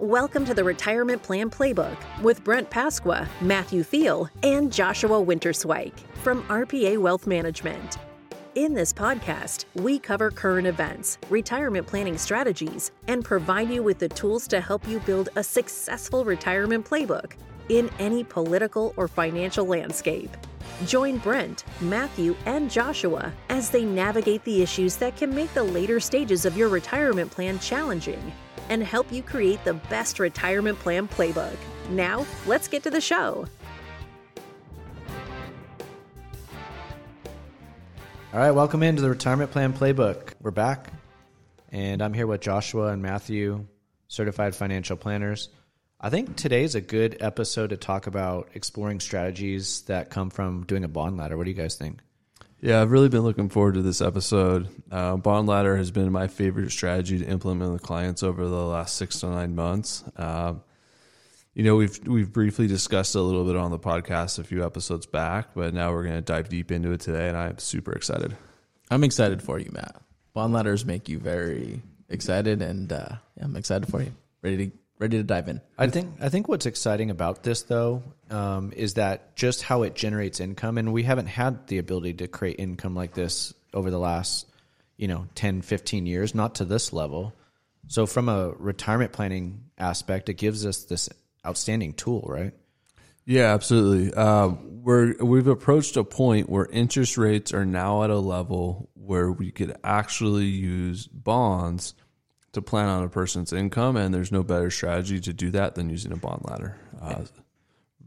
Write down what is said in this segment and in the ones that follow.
Welcome to the Retirement Plan Playbook with Brent Pasqua, Matthew Thiel, and Joshua Winterswike from RPA Wealth Management. In this podcast, we cover current events, retirement planning strategies, and provide you with the tools to help you build a successful retirement playbook in any political or financial landscape. Join Brent, Matthew, and Joshua as they navigate the issues that can make the later stages of your retirement plan challenging and help you create the best retirement plan playbook. Now, let's get to the show. All right, welcome into the Retirement Plan Playbook. We're back, and I'm here with Joshua and Matthew, certified financial planners. I think today's a good episode to talk about exploring strategies that come from doing a bond ladder. What do you guys think? Yeah, I've really been looking forward to this episode. Uh, bond ladder has been my favorite strategy to implement with clients over the last six to nine months. Uh, you know, we've we've briefly discussed a little bit on the podcast a few episodes back, but now we're going to dive deep into it today, and I'm super excited. I'm excited for you, Matt. Bond ladders make you very excited, and uh, I'm excited for you. Ready to ready to dive in. I think I think what's exciting about this though um, is that just how it generates income, and we haven't had the ability to create income like this over the last you know 10, 15 years, not to this level. So from a retirement planning aspect, it gives us this outstanding tool, right? Yeah, absolutely. Uh, we're we've approached a point where interest rates are now at a level where we could actually use bonds to plan on a person's income, and there's no better strategy to do that than using a bond ladder. Uh,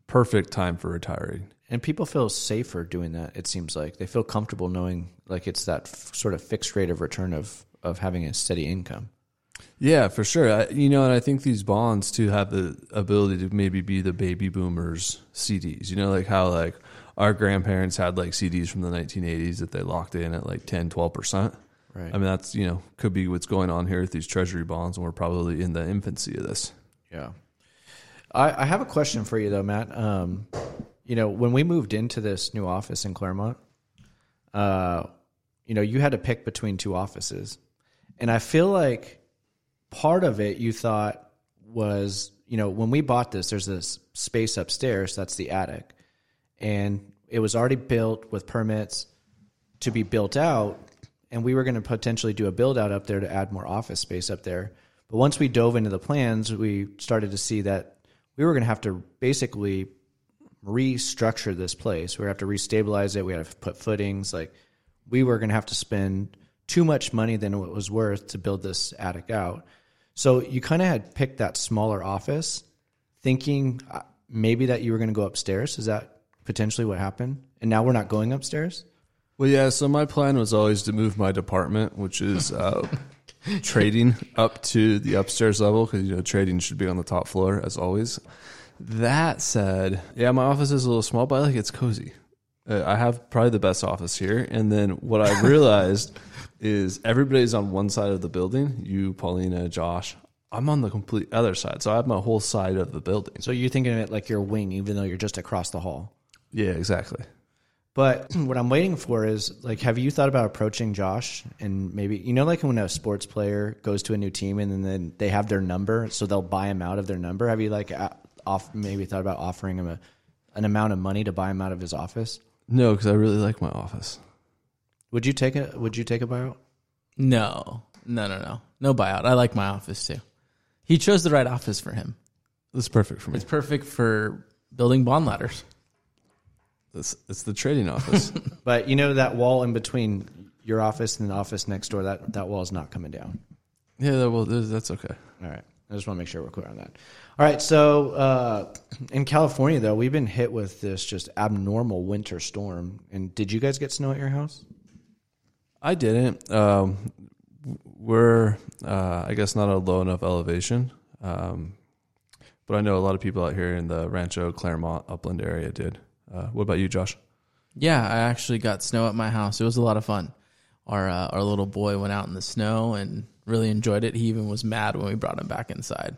perfect time for retiring. And people feel safer doing that. It seems like they feel comfortable knowing like it's that f- sort of fixed rate of return of of having a steady income. Yeah, for sure. I, you know, and I think these bonds too have the ability to maybe be the baby boomers CDs. You know, like how like our grandparents had like CDs from the 1980s that they locked in at like 10, 12%. Right. I mean, that's, you know, could be what's going on here with these treasury bonds, and we're probably in the infancy of this. Yeah. I, I have a question for you though, Matt. Um, you know, when we moved into this new office in Claremont, uh, you know, you had to pick between two offices. And I feel like part of it you thought was, you know, when we bought this, there's this space upstairs, that's the attic. And it was already built with permits to be built out. And we were going to potentially do a build out up there to add more office space up there. But once we dove into the plans, we started to see that we were going to have to basically restructure this place. We were going to have to restabilize it. We had to put footings. Like we were going to have to spend too much money than it was worth to build this attic out. So you kind of had picked that smaller office, thinking uh, maybe that you were going to go upstairs. Is that potentially what happened? And now we're not going upstairs. Well, yeah. So my plan was always to move my department, which is uh, trading, up to the upstairs level because you know trading should be on the top floor as always. That said, yeah, my office is a little small, but I like it's cozy. Uh, I have probably the best office here, and then what I realized is everybody's on one side of the building. You, Paulina, Josh. I'm on the complete other side, so I have my whole side of the building. So you're thinking of it like your wing, even though you're just across the hall. Yeah, exactly. But what I'm waiting for is like, have you thought about approaching Josh and maybe you know, like when a sports player goes to a new team and then they have their number, so they'll buy him out of their number. Have you like off maybe thought about offering him a, an amount of money to buy him out of his office? No, because I really like my office. Would you take a Would you take a buyout? No, no, no, no, no buyout. I like my office too. He chose the right office for him. It's perfect for me. It's perfect for building bond ladders. It's, it's the trading office. but you know that wall in between your office and the office next door that that wall is not coming down. Yeah, well, that's okay. All right. I just want to make sure we're clear on that. All right. So uh, in California, though, we've been hit with this just abnormal winter storm. And did you guys get snow at your house? I didn't. Um, we're, uh, I guess, not a low enough elevation. Um, but I know a lot of people out here in the Rancho Claremont upland area did. Uh, what about you, Josh? Yeah, I actually got snow at my house. It was a lot of fun. Our uh, our little boy went out in the snow and really enjoyed it. He even was mad when we brought him back inside.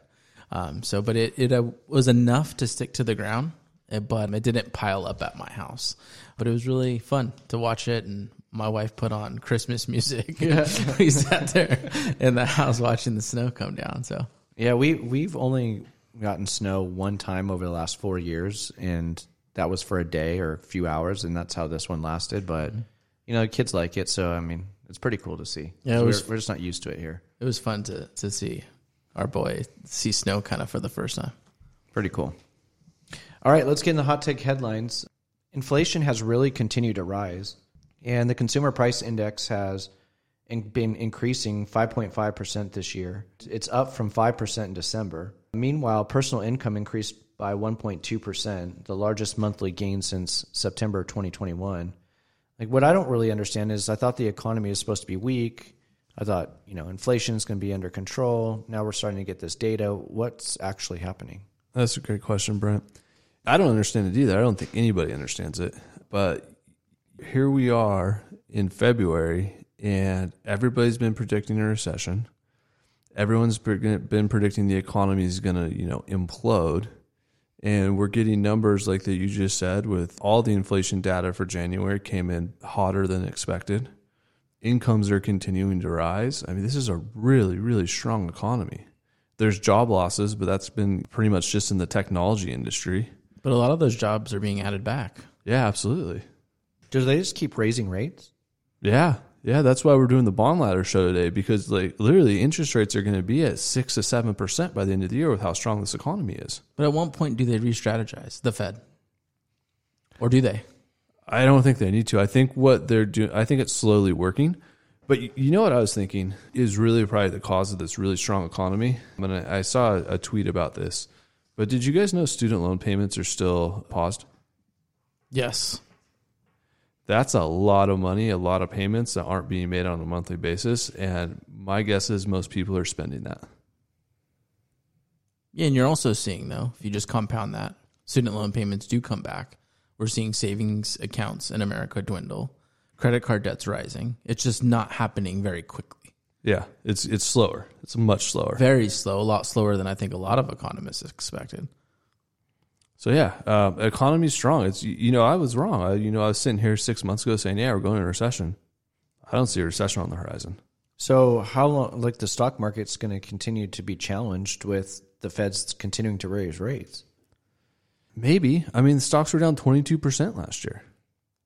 Um, so, but it it uh, was enough to stick to the ground, eh, but it didn't pile up at my house. But it was really fun to watch it, and my wife put on Christmas music. Yeah. we sat there in the house watching the snow come down. So Yeah, we we've only gotten snow one time over the last four years, and that was for a day or a few hours, and that's how this one lasted. But mm-hmm. you know, kids like it, so I mean, it's pretty cool to see. Yeah, it was- we're, we're just not used to it here. It was fun to to see our boy see snow kind of for the first time. Pretty cool. All right, let's get in the hot take headlines. Inflation has really continued to rise, and the consumer price index has in- been increasing 5.5% this year. It's up from 5% in December. Meanwhile, personal income increased by 1.2%, the largest monthly gain since September 2021. Like what I don't really understand is I thought the economy is supposed to be weak. I thought, you know, inflation is going to be under control. Now we're starting to get this data. What's actually happening? That's a great question, Brent. I don't understand it either. I don't think anybody understands it. But here we are in February, and everybody's been predicting a recession. Everyone's been predicting the economy is going to, you know, implode. And we're getting numbers like that you just said, with all the inflation data for January came in hotter than expected. Incomes are continuing to rise. I mean, this is a really, really strong economy there's job losses, but that's been pretty much just in the technology industry. But a lot of those jobs are being added back. Yeah, absolutely. Do they just keep raising rates? Yeah. Yeah, that's why we're doing the bond ladder show today because like literally interest rates are going to be at 6 to 7% by the end of the year with how strong this economy is. But at what point do they re-strategize the Fed, or do they? I don't think they need to. I think what they're doing I think it's slowly working. But you- know what I was thinking is really probably the cause of this really strong economy. And I I saw a tweet about this. But did you guys know student loan payments are still paused? Yes. That's a lot of money, a lot of payments that aren't being made on a monthly basis. And my guess is most people are spending that. Yeah, and you're also seeing though, if you just compound that, student loan payments do come back. We're seeing savings accounts in America dwindle, credit card debts rising. It's just not happening very quickly. Yeah, it's it's slower. It's much slower. Very slow, a lot slower than I think a lot of economists expected. So yeah, um, economy's strong. It's you know I was wrong. I, you know I was sitting here six months ago saying yeah we're going into a recession. I don't see a recession on the horizon. So how long? Like the stock market's going to continue to be challenged with the Fed's continuing to raise rates. Maybe. I mean, stocks were down 22% last year.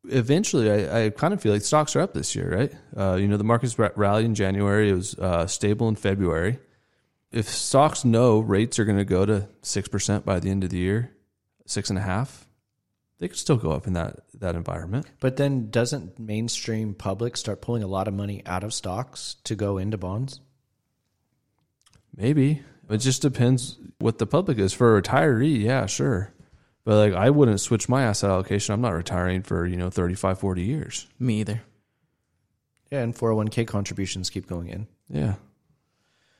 Eventually, I, I kind of feel like stocks are up this year, right? Uh, you know, the markets ra- rallied in January. It was uh, stable in February. If stocks know rates are going to go to 6% by the end of the year, six and a half, they could still go up in that, that environment. But then doesn't mainstream public start pulling a lot of money out of stocks to go into bonds? Maybe. It just depends what the public is. For a retiree, yeah, sure. But like I wouldn't switch my asset allocation. I'm not retiring for, you know, 35, 40 years. Me either. Yeah, and 401k contributions keep going in. Yeah.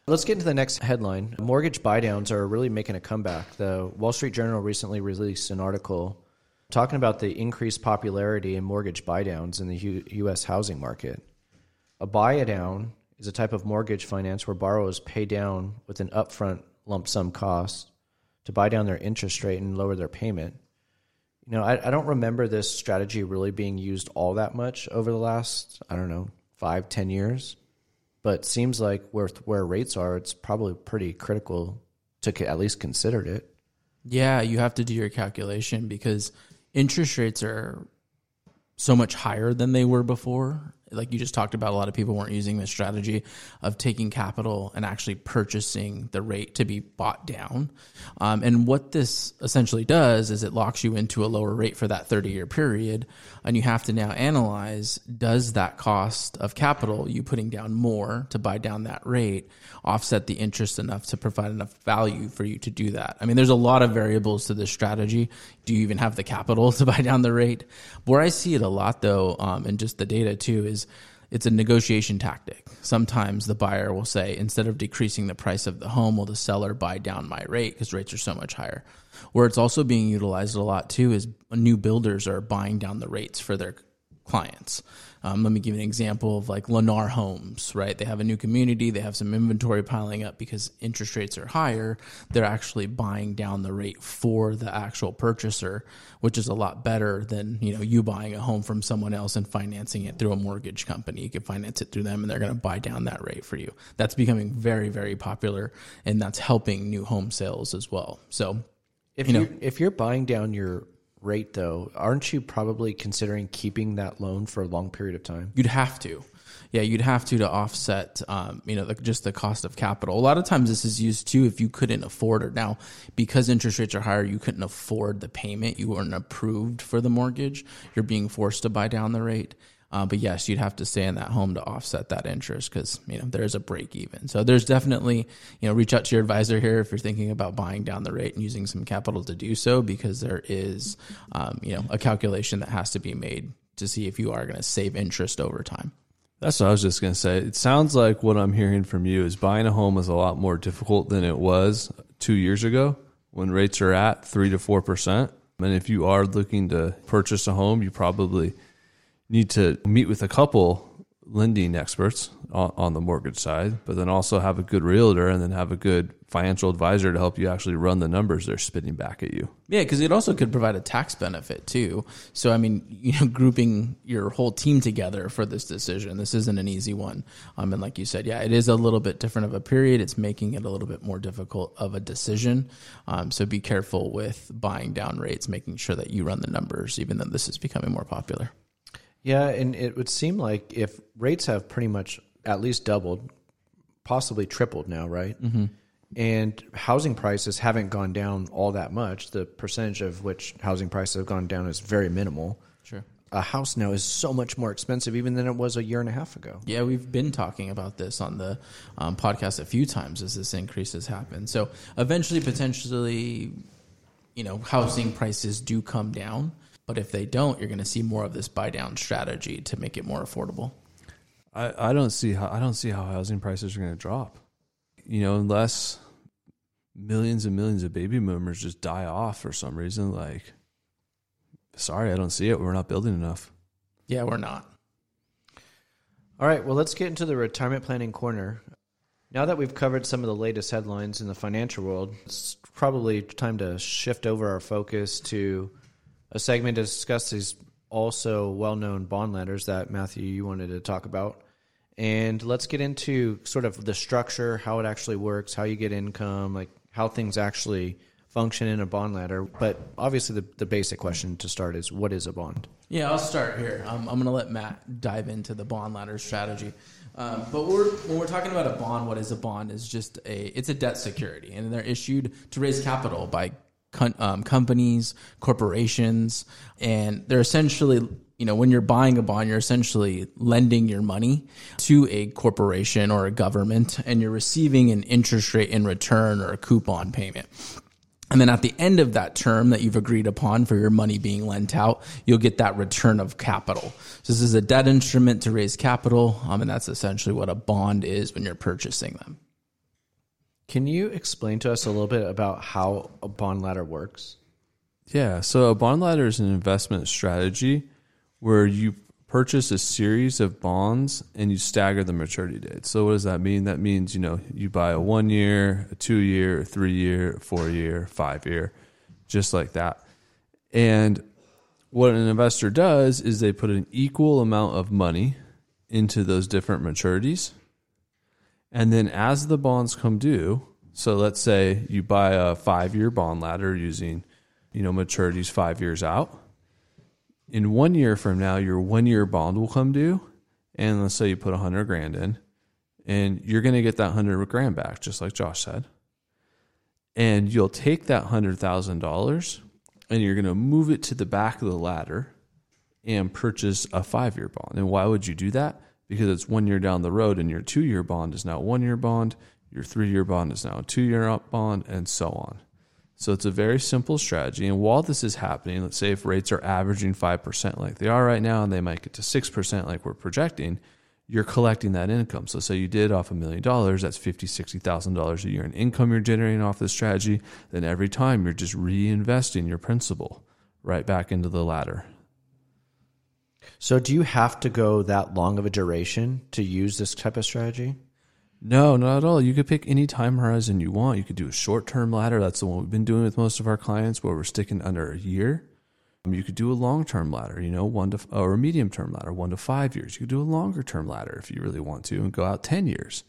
Let's get into the next headline. Mortgage buydowns are really making a comeback. The Wall Street Journal recently released an article talking about the increased popularity in mortgage buydowns in the U- U.S. housing market. A buy-down is a type of mortgage finance where borrowers pay down with an upfront lump sum cost to buy down their interest rate and lower their payment. You know, I, I don't remember this strategy really being used all that much over the last, I don't know, five, ten years but seems like where where rates are, it's probably pretty critical to at least consider it. Yeah, you have to do your calculation because interest rates are so much higher than they were before. Like you just talked about, a lot of people weren't using the strategy of taking capital and actually purchasing the rate to be bought down. Um, and what this essentially does is it locks you into a lower rate for that 30 year period. And you have to now analyze does that cost of capital, you putting down more to buy down that rate, offset the interest enough to provide enough value for you to do that? I mean, there's a lot of variables to this strategy. Do you even have the capital to buy down the rate? Where I see it a lot though, um, and just the data too, is it's a negotiation tactic. Sometimes the buyer will say, instead of decreasing the price of the home, will the seller buy down my rate because rates are so much higher? Where it's also being utilized a lot too is new builders are buying down the rates for their clients. Um, let me give an example of like Lennar Homes, right? They have a new community, they have some inventory piling up because interest rates are higher. They're actually buying down the rate for the actual purchaser, which is a lot better than you know you buying a home from someone else and financing it through a mortgage company. You can finance it through them, and they're going to buy down that rate for you. That's becoming very, very popular, and that's helping new home sales as well. So If You you know- are if you're buying down your rate though, aren't you probably considering keeping that loan for a long period of time? You'd have to. Yeah, you'd have to to offset, um, you know, the, just the cost of capital. A lot of times this is used too if you couldn't afford it. Now, because interest rates are higher, you couldn't afford the payment. You weren't approved for the mortgage. You're being forced to buy down the rate. Uh, but yes, you'd have to stay in that home to offset that interest because you know there's a break even. So there's definitely you know reach out to your advisor here if you're thinking about buying down the rate and using some capital to do so because there is um, you know a calculation that has to be made to see if you are going to save interest over time. That's what I was just going to say. It sounds like what I'm hearing from you is buying a home is a lot more difficult than it was two years ago when rates are at three to four percent. And if you are looking to purchase a home, you probably need to meet with a couple lending experts on, on the mortgage side, but then also have a good realtor and then have a good financial advisor to help you actually run the numbers they're spitting back at you. Yeah, because it also could provide a tax benefit too. So I mean, you know, grouping your whole team together for this decision, this isn't an easy one. Um, and like you said, yeah, it is a little bit different of a period. It's making it a little bit more difficult of a decision. Um, so be careful with buying down rates, making sure that you run the numbers, even though this is becoming more popular. Yeah, and it would seem like if rates have pretty much at least doubled, possibly tripled now, right? Mm-hmm. And housing prices haven't gone down all that much. The percentage of which housing prices have gone down is very minimal. Sure. A house now is so much more expensive even than it was a year and a half ago. Yeah, we've been talking about this on the um, podcast a few times as this increase has happened. So eventually, potentially, you know, housing prices do come down. But if they don't, you're going to see more of this buy down strategy to make it more affordable. I, I don't see how I don't see how housing prices are going to drop. You know, unless millions and millions of baby boomers just die off for some reason. Like, sorry, I don't see it. We're not building enough. Yeah, we're not. All right, well, let's get into the retirement planning corner. Now that we've covered some of the latest headlines in the financial world, it's probably time to shift over our focus to a segment to discuss these also well known bond ladders that Matthew you wanted to talk about. And let's get into sort of the structure, how it actually works, how you get income, like how things actually function in a bond ladder. But obviously, the, the basic question to start is what is a bond? Yeah, I'll start here. Um, I'm going to let Matt dive into the bond ladder strategy. Um, but we're, when we're talking about a bond, what is a bond? Is just a it's a debt security, and they're issued to raise capital by um, companies, corporations, and they're essentially you know when you're buying a bond, you're essentially lending your money to a corporation or a government, and you're receiving an interest rate in return or a coupon payment. And then at the end of that term that you've agreed upon for your money being lent out, you'll get that return of capital. So this is a debt instrument to raise capital, um, and that's essentially what a bond is when you're purchasing them. Can you explain to us a little bit about how a bond ladder works? Yeah. So a bond ladder is an investment strategy where you purchase a series of bonds and you stagger the maturity dates. So what does that mean? That means, you know, you buy a one year, a two year, a three year, four year, five year, just like that. And what an investor does is they put an equal amount of money into those different maturities. And then as the bonds come due, so let's say you buy a five year bond ladder using, you know, maturities five years out. In one year from now, your one year bond will come due. And let's say you put a hundred grand in and you're going to get that hundred grand back, just like Josh said. And you'll take that hundred thousand dollars and you're going to move it to the back of the ladder and purchase a five year bond. And why would you do that? Because it's one year down the road and your two year bond is now one year bond, your three year bond is now a two year bond, and so on. So it's a very simple strategy. And while this is happening, let's say if rates are averaging 5% like they are right now, and they might get to 6% like we're projecting, you're collecting that income. So say you did off a million dollars, that's fifty, sixty thousand dollars a year in income you're generating off this strategy. Then every time you're just reinvesting your principal right back into the ladder. So, do you have to go that long of a duration to use this type of strategy? No, not at all. You could pick any time horizon you want. You could do a short term ladder. That's the one we've been doing with most of our clients where we're sticking under a year. Um, You could do a long term ladder, you know, one to, or a medium term ladder, one to five years. You could do a longer term ladder if you really want to and go out 10 years.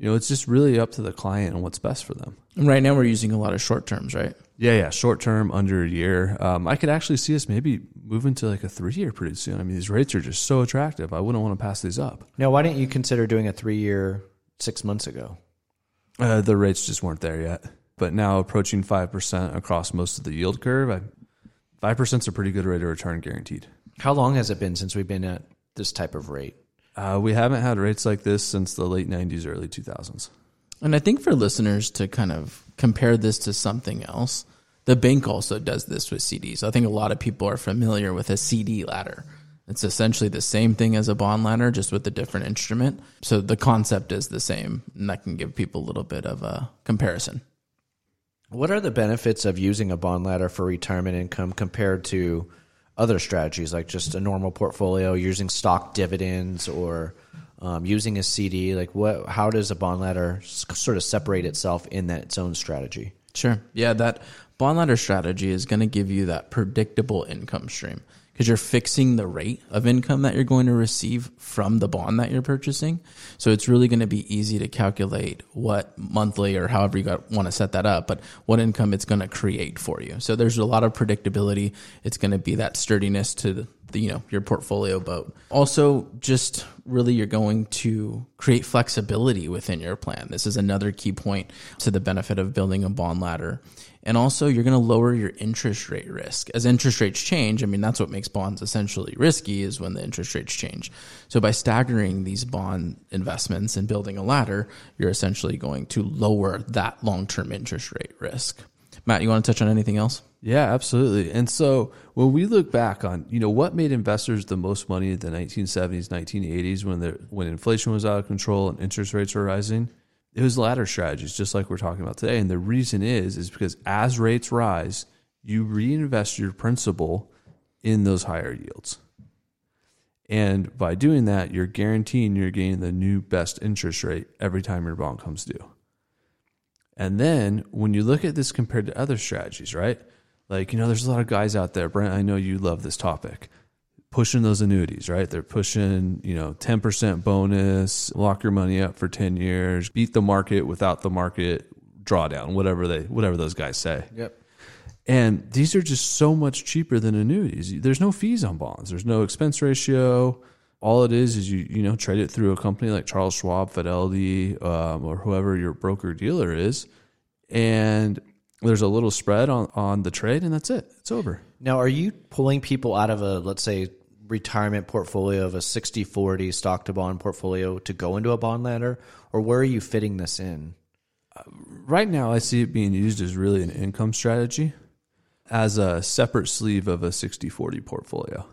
You know, it's just really up to the client and what's best for them. And right now we're using a lot of short terms, right? Yeah, yeah, short term, under a year. Um, I could actually see us maybe moving to like a three year pretty soon. I mean, these rates are just so attractive. I wouldn't want to pass these up. Now, why didn't you consider doing a three year six months ago? Uh, the rates just weren't there yet. But now approaching 5% across most of the yield curve, I, 5% is a pretty good rate of return guaranteed. How long has it been since we've been at this type of rate? Uh, we haven't had rates like this since the late 90s, early 2000s. And I think for listeners to kind of compare this to something else, the bank also does this with CDs. I think a lot of people are familiar with a CD ladder. It's essentially the same thing as a bond ladder, just with a different instrument. So the concept is the same, and that can give people a little bit of a comparison. What are the benefits of using a bond ladder for retirement income compared to other strategies like just a normal portfolio, using stock dividends, or um, using a CD? Like, what? How does a bond ladder sort of separate itself in that its own strategy? Sure. Yeah, that bond ladder strategy is going to give you that predictable income stream because you're fixing the rate of income that you're going to receive from the bond that you're purchasing. So it's really going to be easy to calculate what monthly or however you want to set that up, but what income it's going to create for you. So there's a lot of predictability. It's going to be that sturdiness to the, the, you know your portfolio boat. Also, just really you're going to create flexibility within your plan. This is another key point to the benefit of building a bond ladder. And also, you're going to lower your interest rate risk. As interest rates change, I mean, that's what makes bonds essentially risky is when the interest rates change. So, by staggering these bond investments and building a ladder, you're essentially going to lower that long term interest rate risk. Matt, you want to touch on anything else? Yeah, absolutely. And so when we look back on, you know, what made investors the most money in the 1970s, 1980s when the when inflation was out of control and interest rates were rising, it was ladder strategies, just like we're talking about today. And the reason is is because as rates rise, you reinvest your principal in those higher yields. And by doing that, you're guaranteeing you're getting the new best interest rate every time your bond comes due. And then when you look at this compared to other strategies, right? Like, you know, there's a lot of guys out there, Brent, I know you love this topic, pushing those annuities, right? They're pushing, you know, 10% bonus, lock your money up for 10 years, beat the market without the market drawdown, whatever they whatever those guys say. Yep. And these are just so much cheaper than annuities. There's no fees on bonds. There's no expense ratio. All it is is you you know trade it through a company like Charles Schwab, Fidelity, um, or whoever your broker dealer is, and there's a little spread on on the trade, and that's it. It's over. Now, are you pulling people out of a, let's say, retirement portfolio of a 60 40 stock to bond portfolio to go into a bond ladder? Or where are you fitting this in? Right now, I see it being used as really an income strategy, as a separate sleeve of a 60-40 portfolio.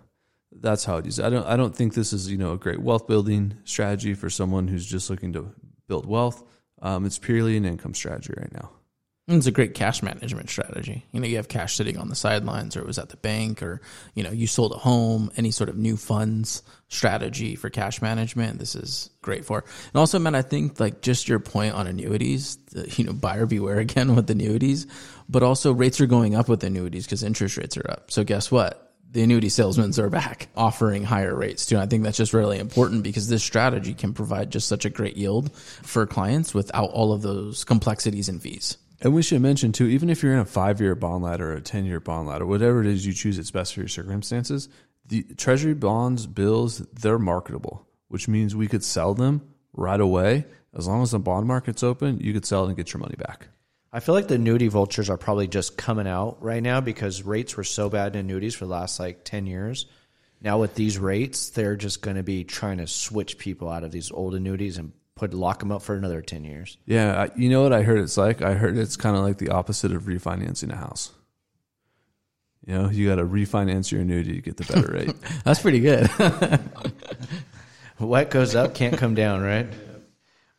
That's how it is. I don't. I don't think this is you know a great wealth building strategy for someone who's just looking to build wealth. Um, it's purely an income strategy right now. It's a great cash management strategy. You know, you have cash sitting on the sidelines, or it was at the bank, or you know, you sold a home. Any sort of new funds strategy for cash management, this is great for. And also, man, I think like just your point on annuities, the, you know, buyer beware again with annuities, but also rates are going up with annuities because interest rates are up. So guess what? the annuity salesmen are back offering higher rates too. And I think that's just really important because this strategy can provide just such a great yield for clients without all of those complexities and fees. And we should mention too, even if you're in a five year bond ladder or a 10 year bond ladder, whatever it is you choose that's best for your circumstances, the treasury bonds, bills, they're marketable, which means we could sell them right away. As long as the bond market's open, you could sell and get your money back. I feel like the annuity vultures are probably just coming out right now because rates were so bad in annuities for the last like 10 years. Now with these rates, they're just going to be trying to switch people out of these old annuities and put lock them up for another 10 years. Yeah, you know what I heard it's like? I heard it's kind of like the opposite of refinancing a house. You know, you got to refinance your annuity to get the better rate. That's pretty good. What goes up can't come down, right?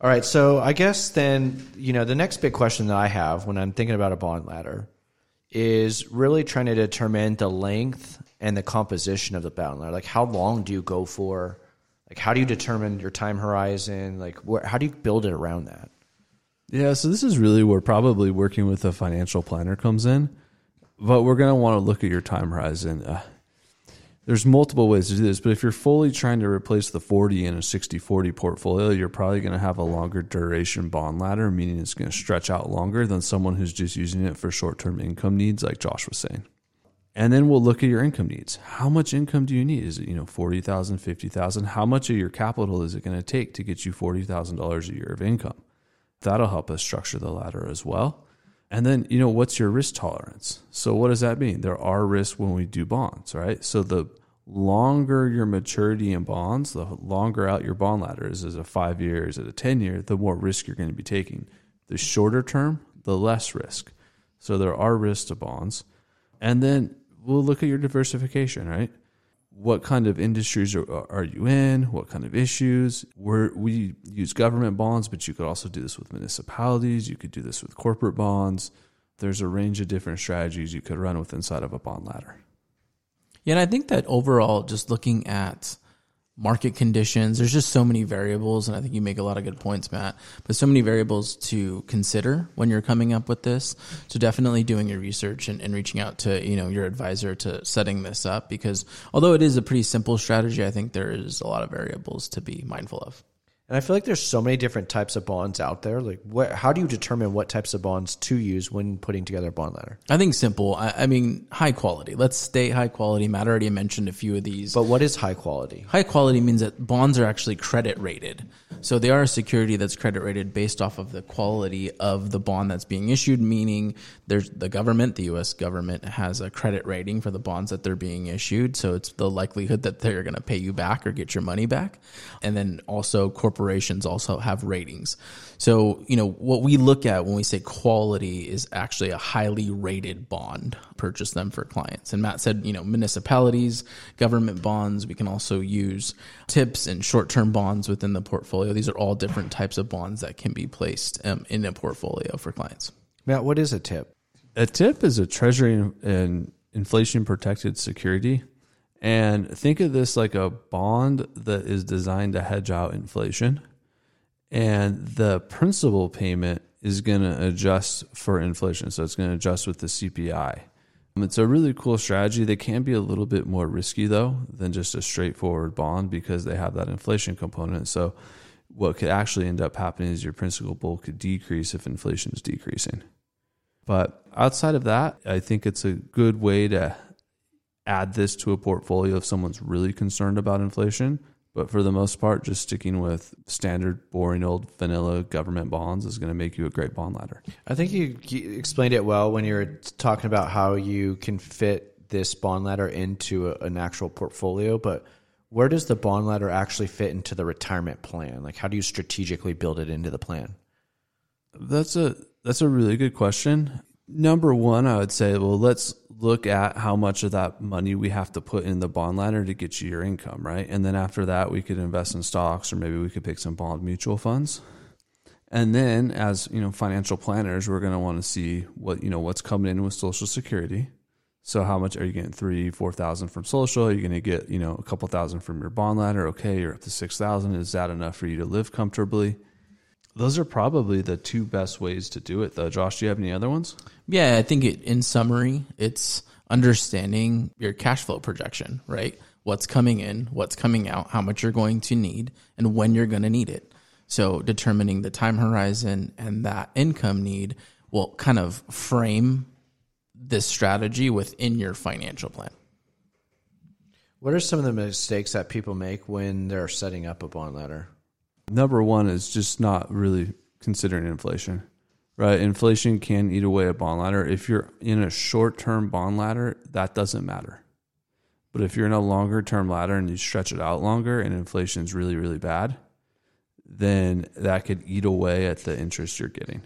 All right, so I guess then, you know, the next big question that I have when I'm thinking about a bond ladder is really trying to determine the length and the composition of the bond ladder. Like, how long do you go for? Like, how do you determine your time horizon? Like, where, how do you build it around that? Yeah, so this is really where probably working with a financial planner comes in. But we're going to want to look at your time horizon. Uh, there's multiple ways to do this, but if you're fully trying to replace the 40 in a 60 40 portfolio, you're probably going to have a longer duration bond ladder, meaning it's going to stretch out longer than someone who's just using it for short term income needs, like Josh was saying. And then we'll look at your income needs. How much income do you need? Is it, you know, 40,000, 50,000? How much of your capital is it going to take to get you $40,000 a year of income? That'll help us structure the ladder as well. And then, you know, what's your risk tolerance? So what does that mean? There are risks when we do bonds, right? So the longer your maturity in bonds, the longer out your bond ladder is, is a five years, at a 10 year, the more risk you're going to be taking. The shorter term, the less risk. So there are risks to bonds. And then we'll look at your diversification, right? What kind of industries are, are you in? What kind of issues? We're, we use government bonds, but you could also do this with municipalities. You could do this with corporate bonds. There's a range of different strategies you could run with inside of a bond ladder. Yeah, and I think that overall, just looking at market conditions, there's just so many variables, and I think you make a lot of good points, Matt. But so many variables to consider when you're coming up with this. So definitely doing your research and, and reaching out to you know your advisor to setting this up because although it is a pretty simple strategy, I think there is a lot of variables to be mindful of. And I feel like there's so many different types of bonds out there. Like, what, how do you determine what types of bonds to use when putting together a bond ladder? I think simple. I, I mean, high quality. Let's stay high quality. Matt already mentioned a few of these. But what is high quality? High quality means that bonds are actually credit rated. So they are a security that's credit rated based off of the quality of the bond that's being issued, meaning there's the government, the US government has a credit rating for the bonds that they're being issued. So it's the likelihood that they're going to pay you back or get your money back. And then also corporations also have ratings. So, you know, what we look at when we say quality is actually a highly rated bond. Purchase them for clients. And Matt said, you know, municipalities, government bonds, we can also use tips and short term bonds within the portfolio. These are all different types of bonds that can be placed um, in a portfolio for clients. Matt, what is a tip? A tip is a treasury and inflation protected security. And think of this like a bond that is designed to hedge out inflation. And the principal payment is going to adjust for inflation. So it's going to adjust with the CPI. Um, it's a really cool strategy. They can be a little bit more risky, though, than just a straightforward bond because they have that inflation component. So, what could actually end up happening is your principal could decrease if inflation is decreasing. But outside of that, I think it's a good way to add this to a portfolio if someone's really concerned about inflation. But for the most part, just sticking with standard, boring old vanilla government bonds is going to make you a great bond ladder. I think you, explained it well when you were talking about how you can fit this bond ladder into an actual portfolio. But where does the bond ladder actually fit into the retirement plan? Like, how do you strategically build it into the plan? That's a that's a really good question. Number one, I would say, well, let's look at how much of that money we have to put in the bond ladder to get you your income, right? And then after that, we could invest in stocks or maybe we could pick some bond mutual funds. And then as, you know, financial planners, we're going to want to see what, you know, what's coming in with social security. So how much are you getting? Three, four thousand from social? Are you going to get, you know, a couple thousand from your bond ladder? Okay, you're up to six thousand. Is that enough for you to live comfortably? Those are probably the two best ways to do it, though. Josh, do you have any other ones? Yeah, I think it, in summary, it's understanding your cash flow projection, right? What's coming in, what's coming out, how much you're going to need, and when you're going to need it. So determining the time horizon and that income need will kind of frame this strategy within your financial plan. What are some of the mistakes that people make when they're setting up a bond ladder? Number one is just not really considering inflation, right? Inflation can eat away a bond ladder. If you're in a short term bond ladder, that doesn't matter. But if you're in a longer term ladder and you stretch it out longer and inflation is really, really bad, then that could eat away at the interest you're getting.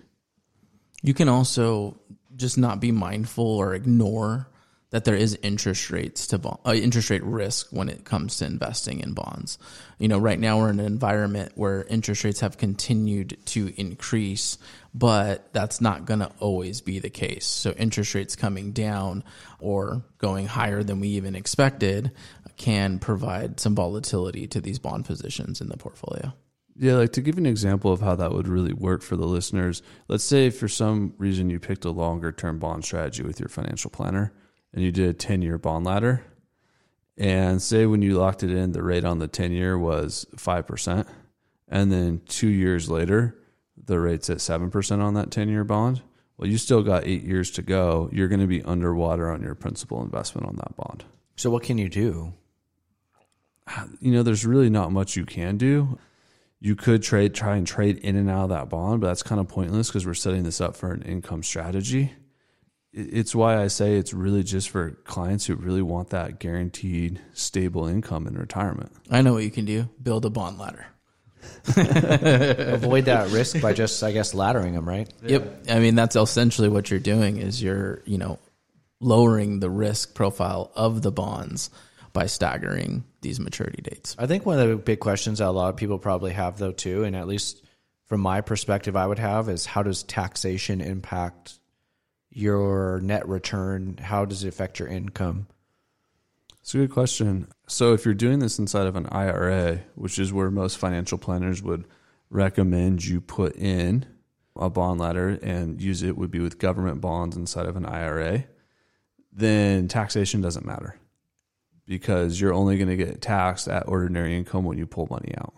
You can also just not be mindful or ignore that there is interest rates to bond, uh, interest rate risk when it comes to investing in bonds. You know, right now we're in an environment where interest rates have continued to increase, but that's not going to always be the case. So interest rates coming down or going higher than we even expected can provide some volatility to these bond positions in the portfolio. Yeah, like to give an example of how that would really work for the listeners, let's say for some reason you picked a longer term bond strategy with your financial planner and you did a 10 year bond ladder. And say when you locked it in, the rate on the 10 year was 5%. And then two years later, the rate's at 7% on that 10 year bond. Well, you still got eight years to go. You're going to be underwater on your principal investment on that bond. So what can you do? You know, there's really not much you can do. You could trade, try and trade in and out of that bond, but that's kind of pointless because we're setting this up for an income strategy it's why I say it's really just for clients who really want that guaranteed stable income in retirement. I know what you can do build a bond ladder. Avoid that risk by just, I guess, laddering them, right? Yep. I mean, that's essentially what you're doing is you're, you know, lowering the risk profile of the bonds by staggering these maturity dates. I think one of the big questions that a lot of people probably have, though, too, and at least from my perspective, I would have is how does taxation impact your net return? How does it affect your income? It's a good question. So, if you're doing this inside of an IRA, which is where most financial planners would recommend you put in a bond ladder and use it, would be with government bonds inside of an IRA, then taxation doesn't matter because you're only going to get taxed at ordinary income when you pull money out.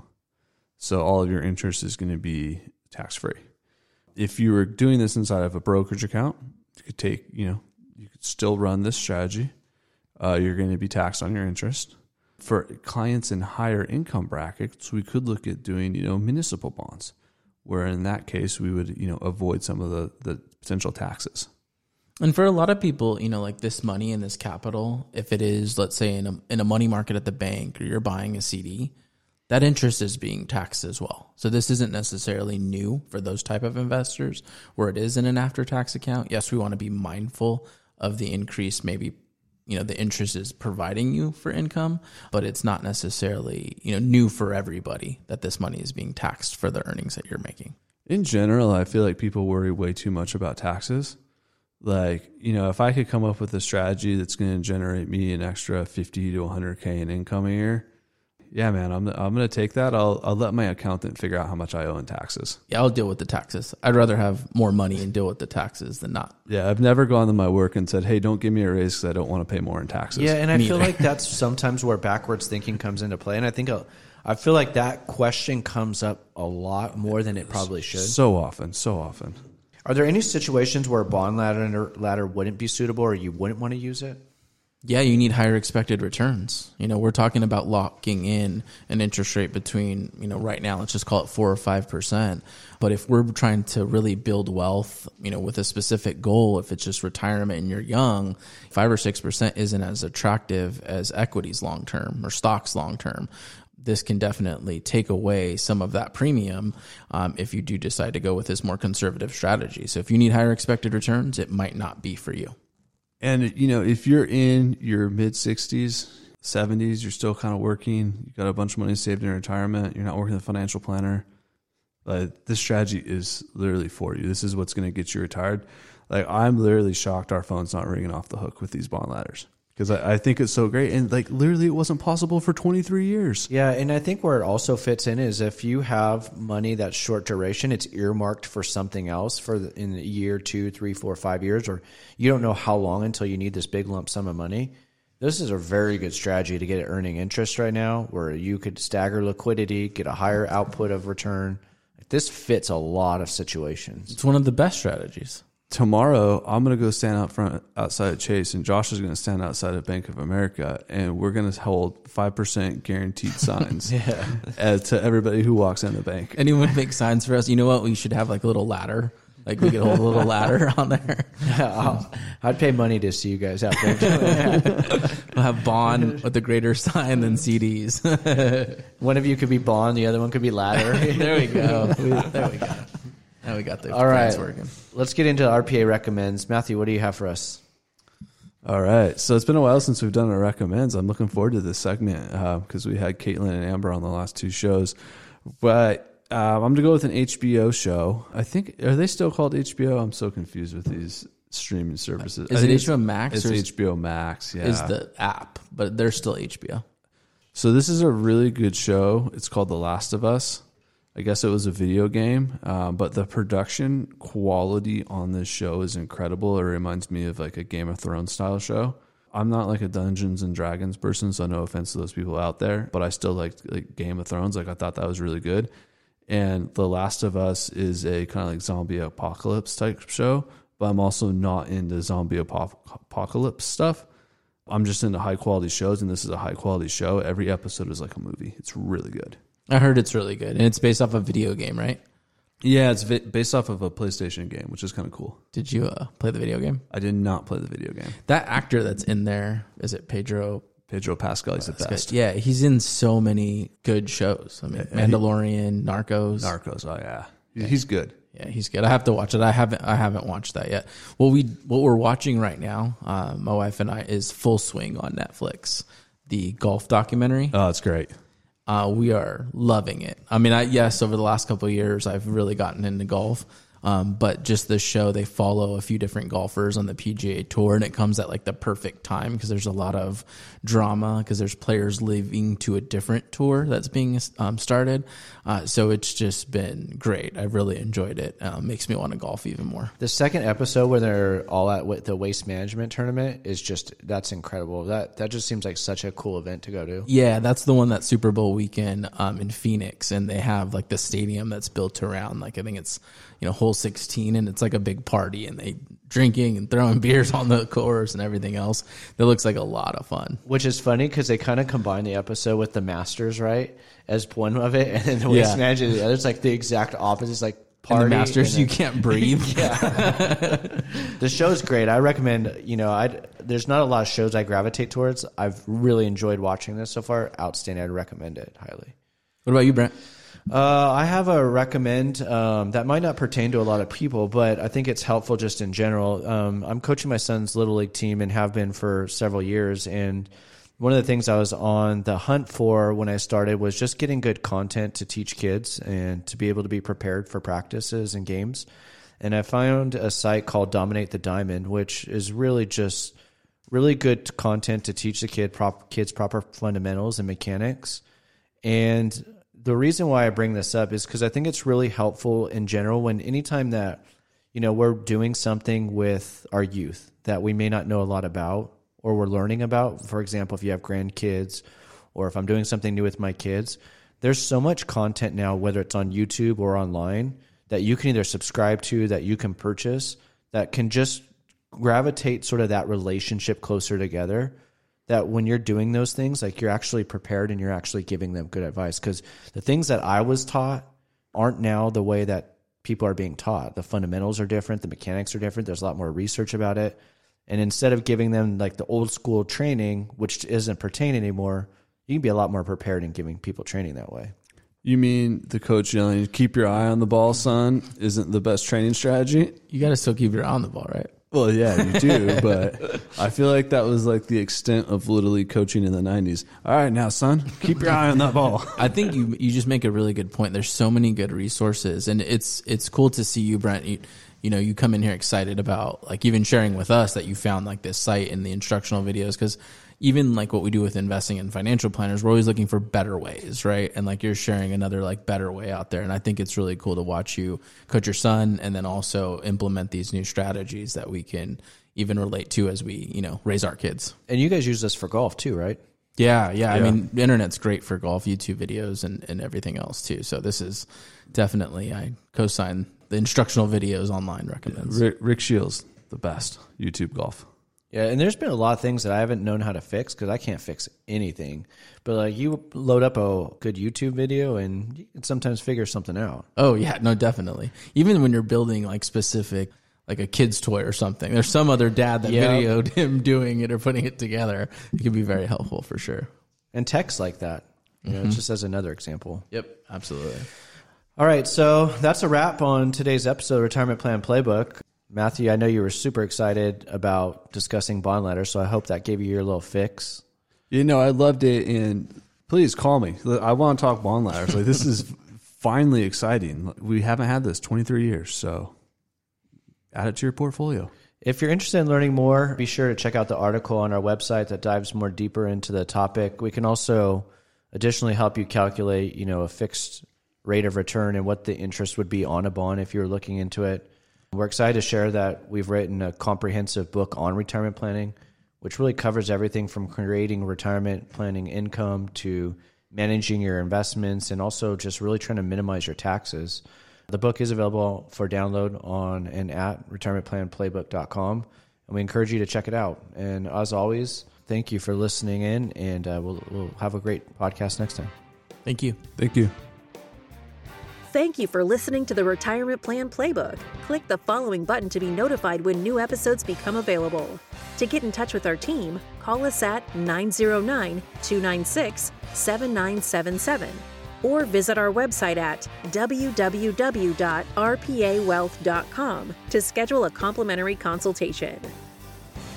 So, all of your interest is going to be tax free. If you were doing this inside of a brokerage account, you could take, you know, you could still run this strategy. Uh, you're going to be taxed on your interest. For clients in higher income brackets, we could look at doing, you know, municipal bonds, where in that case we would, you know, avoid some of the, the potential taxes. And for a lot of people, you know, like this money and this capital, if it is, let's say, in a in a money market at the bank, or you're buying a CD, that interest is being taxed as well. So this isn't necessarily new for those type of investors where it is in an after tax account. Yes, we want to be mindful of the increase maybe you know the interest is providing you for income, but it's not necessarily, you know, new for everybody that this money is being taxed for the earnings that you're making. In general, I feel like people worry way too much about taxes. Like, you know, if I could come up with a strategy that's going to generate me an extra 50 to 100k in income a year, yeah, man, I'm I'm gonna take that. I'll I'll let my accountant figure out how much I owe in taxes. Yeah, I'll deal with the taxes. I'd rather have more money and deal with the taxes than not. Yeah, I've never gone to my work and said, "Hey, don't give me a raise because I don't want to pay more in taxes." Yeah, and I feel like that's sometimes where backwards thinking comes into play, and I think. I I feel like that question comes up a lot more than it probably should. So often, so often. Are there any situations where a bond ladder ladder wouldn't be suitable, or you wouldn't want to use it? yeah, you need higher expected returns. You know, we're talking about locking in an interest rate between, you know, right now, let's just call it four or 5%. But if we're trying to really build wealth, you know, with a specific goal, if it's just retirement and you're young, five or 6% isn't as attractive as equities long term or stocks long term. This can definitely take away some of that premium um, if you do decide to go with this more conservative strategy. So if you need higher expected returns, it might not be for you. And you know, if you're in your mid 60s, 70s, you're still kind of working, you got a bunch of money saved in retirement, you're not working with a financial planner, like this strategy is literally for you. This is what's going to get you retired. Like I'm literally shocked our phone's not ringing off the hook with these bond ladders because I, I, think it's so great. And like literally, it wasn't possible for 23 years. Yeah, and I think where it also fits in is if you have money that's short duration, it's earmarked for something else for the, in a year, two, three, four, five years, or you don't know how long until you need this big lump sum of money. This is a very good strategy to get it earning interest right now, where you could stagger liquidity, get a higher output of return. This fits a lot of situations. It's one of the best strategies tomorrow I'm going to go stand out front outside of Chase, and Josh is going to stand outside of Bank of America, and we're going to hold five percent guaranteed signs yeah. uh, to everybody who walks in the bank. Anyone make signs for us? You know what? We should have like a little ladder. Like we could hold a little ladder on there. Yeah, i would pay money to see you guys out there. we'll have bond with a greater sign than CDs. one of you could be bond, the other one could be ladder. there we go. There we go. Now we got the All right. working. Let's get into RPA recommends. Matthew, what do you have for us? All right. So it's been a while since we've done our recommends. I'm looking forward to this segment because we had Caitlin and Amber on the last two shows. But uh, I'm going to go with an HBO show. I think, are they still called HBO? I'm so confused with these streaming services. Is it HBO Max It's or is- HBO Max. Yeah. Is the app, but they're still HBO. So this is a really good show. It's called The Last of Us. I guess it was a video game, um, but the production quality on this show is incredible. It reminds me of like a Game of Thrones style show. I'm not like a Dungeons and Dragons person, so no offense to those people out there, but I still like, like Game of Thrones. Like I thought that was really good. And The Last of Us is a kind of like zombie apocalypse type show, but I'm also not into zombie apo- apocalypse stuff. I'm just into high quality shows, and this is a high quality show. Every episode is like a movie. It's really good. I heard it's really good, and it's based off a video game, right? Yeah, it's vi- based off of a PlayStation game, which is kind of cool. Did you uh, play the video game? I did not play the video game. That actor that's in there is it Pedro? Pedro Pascal is the best. Yeah, he's in so many good shows. I mean, Mandalorian, Narcos. Narcos, oh yeah, He- he's good. Yeah, he's good. I have to watch it. I haven't. I haven't watched that yet. What we what we're watching right now, uh, my wife and I, is Full Swing on Netflix, the golf documentary. Oh, it's great. Uh, we are loving it. I mean, I, yes, over the last couple of years, I've really gotten into golf. Um, but just this show, they follow a few different golfers on the PGA Tour, and it comes at like the perfect time because there's a lot of drama because there's players leaving to a different tour that's being um, started. Uh, so it's just been great. I've really enjoyed it. Uh, makes me want to golf even more. The second episode where they're all at the waste management tournament is just that's incredible. That that just seems like such a cool event to go to. Yeah, that's the one that Super Bowl weekend um, in Phoenix, and they have like the stadium that's built around like I think it's you know hole sixteen, and it's like a big party, and they drinking and throwing beers on the course and everything else. That looks like a lot of fun. Which is funny because they kind of combine the episode with the Masters, right? As one of it, and then the waste Yeah. management the other. It's like the exact opposite. It's like party. the Masters, and you can't breathe. Yeah. The show's great. I recommend. You know, I there's not a lot of shows I gravitate towards. I've really enjoyed watching this so far. Outstanding. I'd recommend it highly. What about you, Brent? Uh, I have a recommend um, that might not pertain to a lot of people, but I think it's helpful just in general. Um, I'm coaching my son's little league team and have been for several years. And one of the things I was on the hunt for when I started was just getting good content to teach kids and to be able to be prepared for practices and games. And I found a site called Dominate the Diamond, which is really just really good content to teach the kid prop, kids proper fundamentals and mechanics. And the reason why I bring this up is because I think it's really helpful in general when anytime that you know we're doing something with our youth that we may not know a lot about or we're learning about. For example, if you have grandkids or if I'm doing something new with my kids, there's so much content now, whether it's on YouTube or online, that you can either subscribe to, that you can purchase, that can just gravitate sort of that relationship closer together that when you're doing those things, like you're actually prepared and you're actually giving them good advice. Because the things that I was taught aren't now the way that people are being taught. The fundamentals are different, the mechanics are different. There's a lot more research about it. And instead of giving them like the old school training, which isn't pertain anymore, you can be a lot more prepared in giving people training that way. You mean the coach yelling, "Keep your eye on the ball, son," isn't the best training strategy? You got to still keep your eye on the ball, right? Well, yeah, you do, but I feel like that was like the extent of Little League coaching in the '90s. All right, now, son, keep your eye on that ball. I think you you just make a really good point. There's so many good resources, and it's it's cool to see you, Brent. You, you know, you come in here excited about like even sharing with us that you found like this site and the instructional videos because even like what we do with investing and financial planners, we're always looking for better ways, right? And like you're sharing another like better way out there, and I think it's really cool to watch you coach your son and then also implement these new strategies that we can even relate to as we you know raise our kids. And you guys use this for golf too, right? Yeah, yeah. I mean, the internet's great for golf, YouTube videos, and, and everything else too. So this is definitely I co-sign the instructional videos online recommends. Rick, Rick Shields, the best YouTube golf. Yeah, and there's been a lot of things that I haven't known how to fix because I can't fix anything. But like you load up a good YouTube video and you can sometimes figure something out. Oh yeah, no, definitely. Even when you're building like specific, like a kid's toy or something, there's some other dad that Yeah. videoed him doing it or putting it together. It can be very helpful for sure. And text like that. You know, mm-hmm. just as another example. Yep, absolutely. All right, so that's a wrap on today's episode of Retirement Plan Playbook. Matthew, I know you were super excited about discussing bond ladders, so I hope that gave you your little fix. You know, I loved it, and please call me. I want to talk bond ladders. Like this is finally exciting. We haven't had this 23 years, so add it to your portfolio. If you're interested in learning more, be sure to check out the article on our website that dives more deeper into the topic. We can also additionally help you calculate, you know, a fixed rate of return and what the interest would be on a bond if you're looking into it. We're excited to share that we've written a comprehensive book on retirement planning, which really covers everything from creating retirement planning income to managing your investments and also just really trying to minimize your taxes. The book is available for download on and at retirementplanplaybook.com, and we encourage you to check it out. And as always, thank you for listening in, and uh, we'll, we'll have a great podcast next time. Thank you. Thank you. Thank you for listening to the Retirement Plan Playbook. Click the following button to be notified when new episodes become available. To get in touch with our team, call us at 909 296 7977 or visit our website at www.rpawealth.com to schedule a complimentary consultation.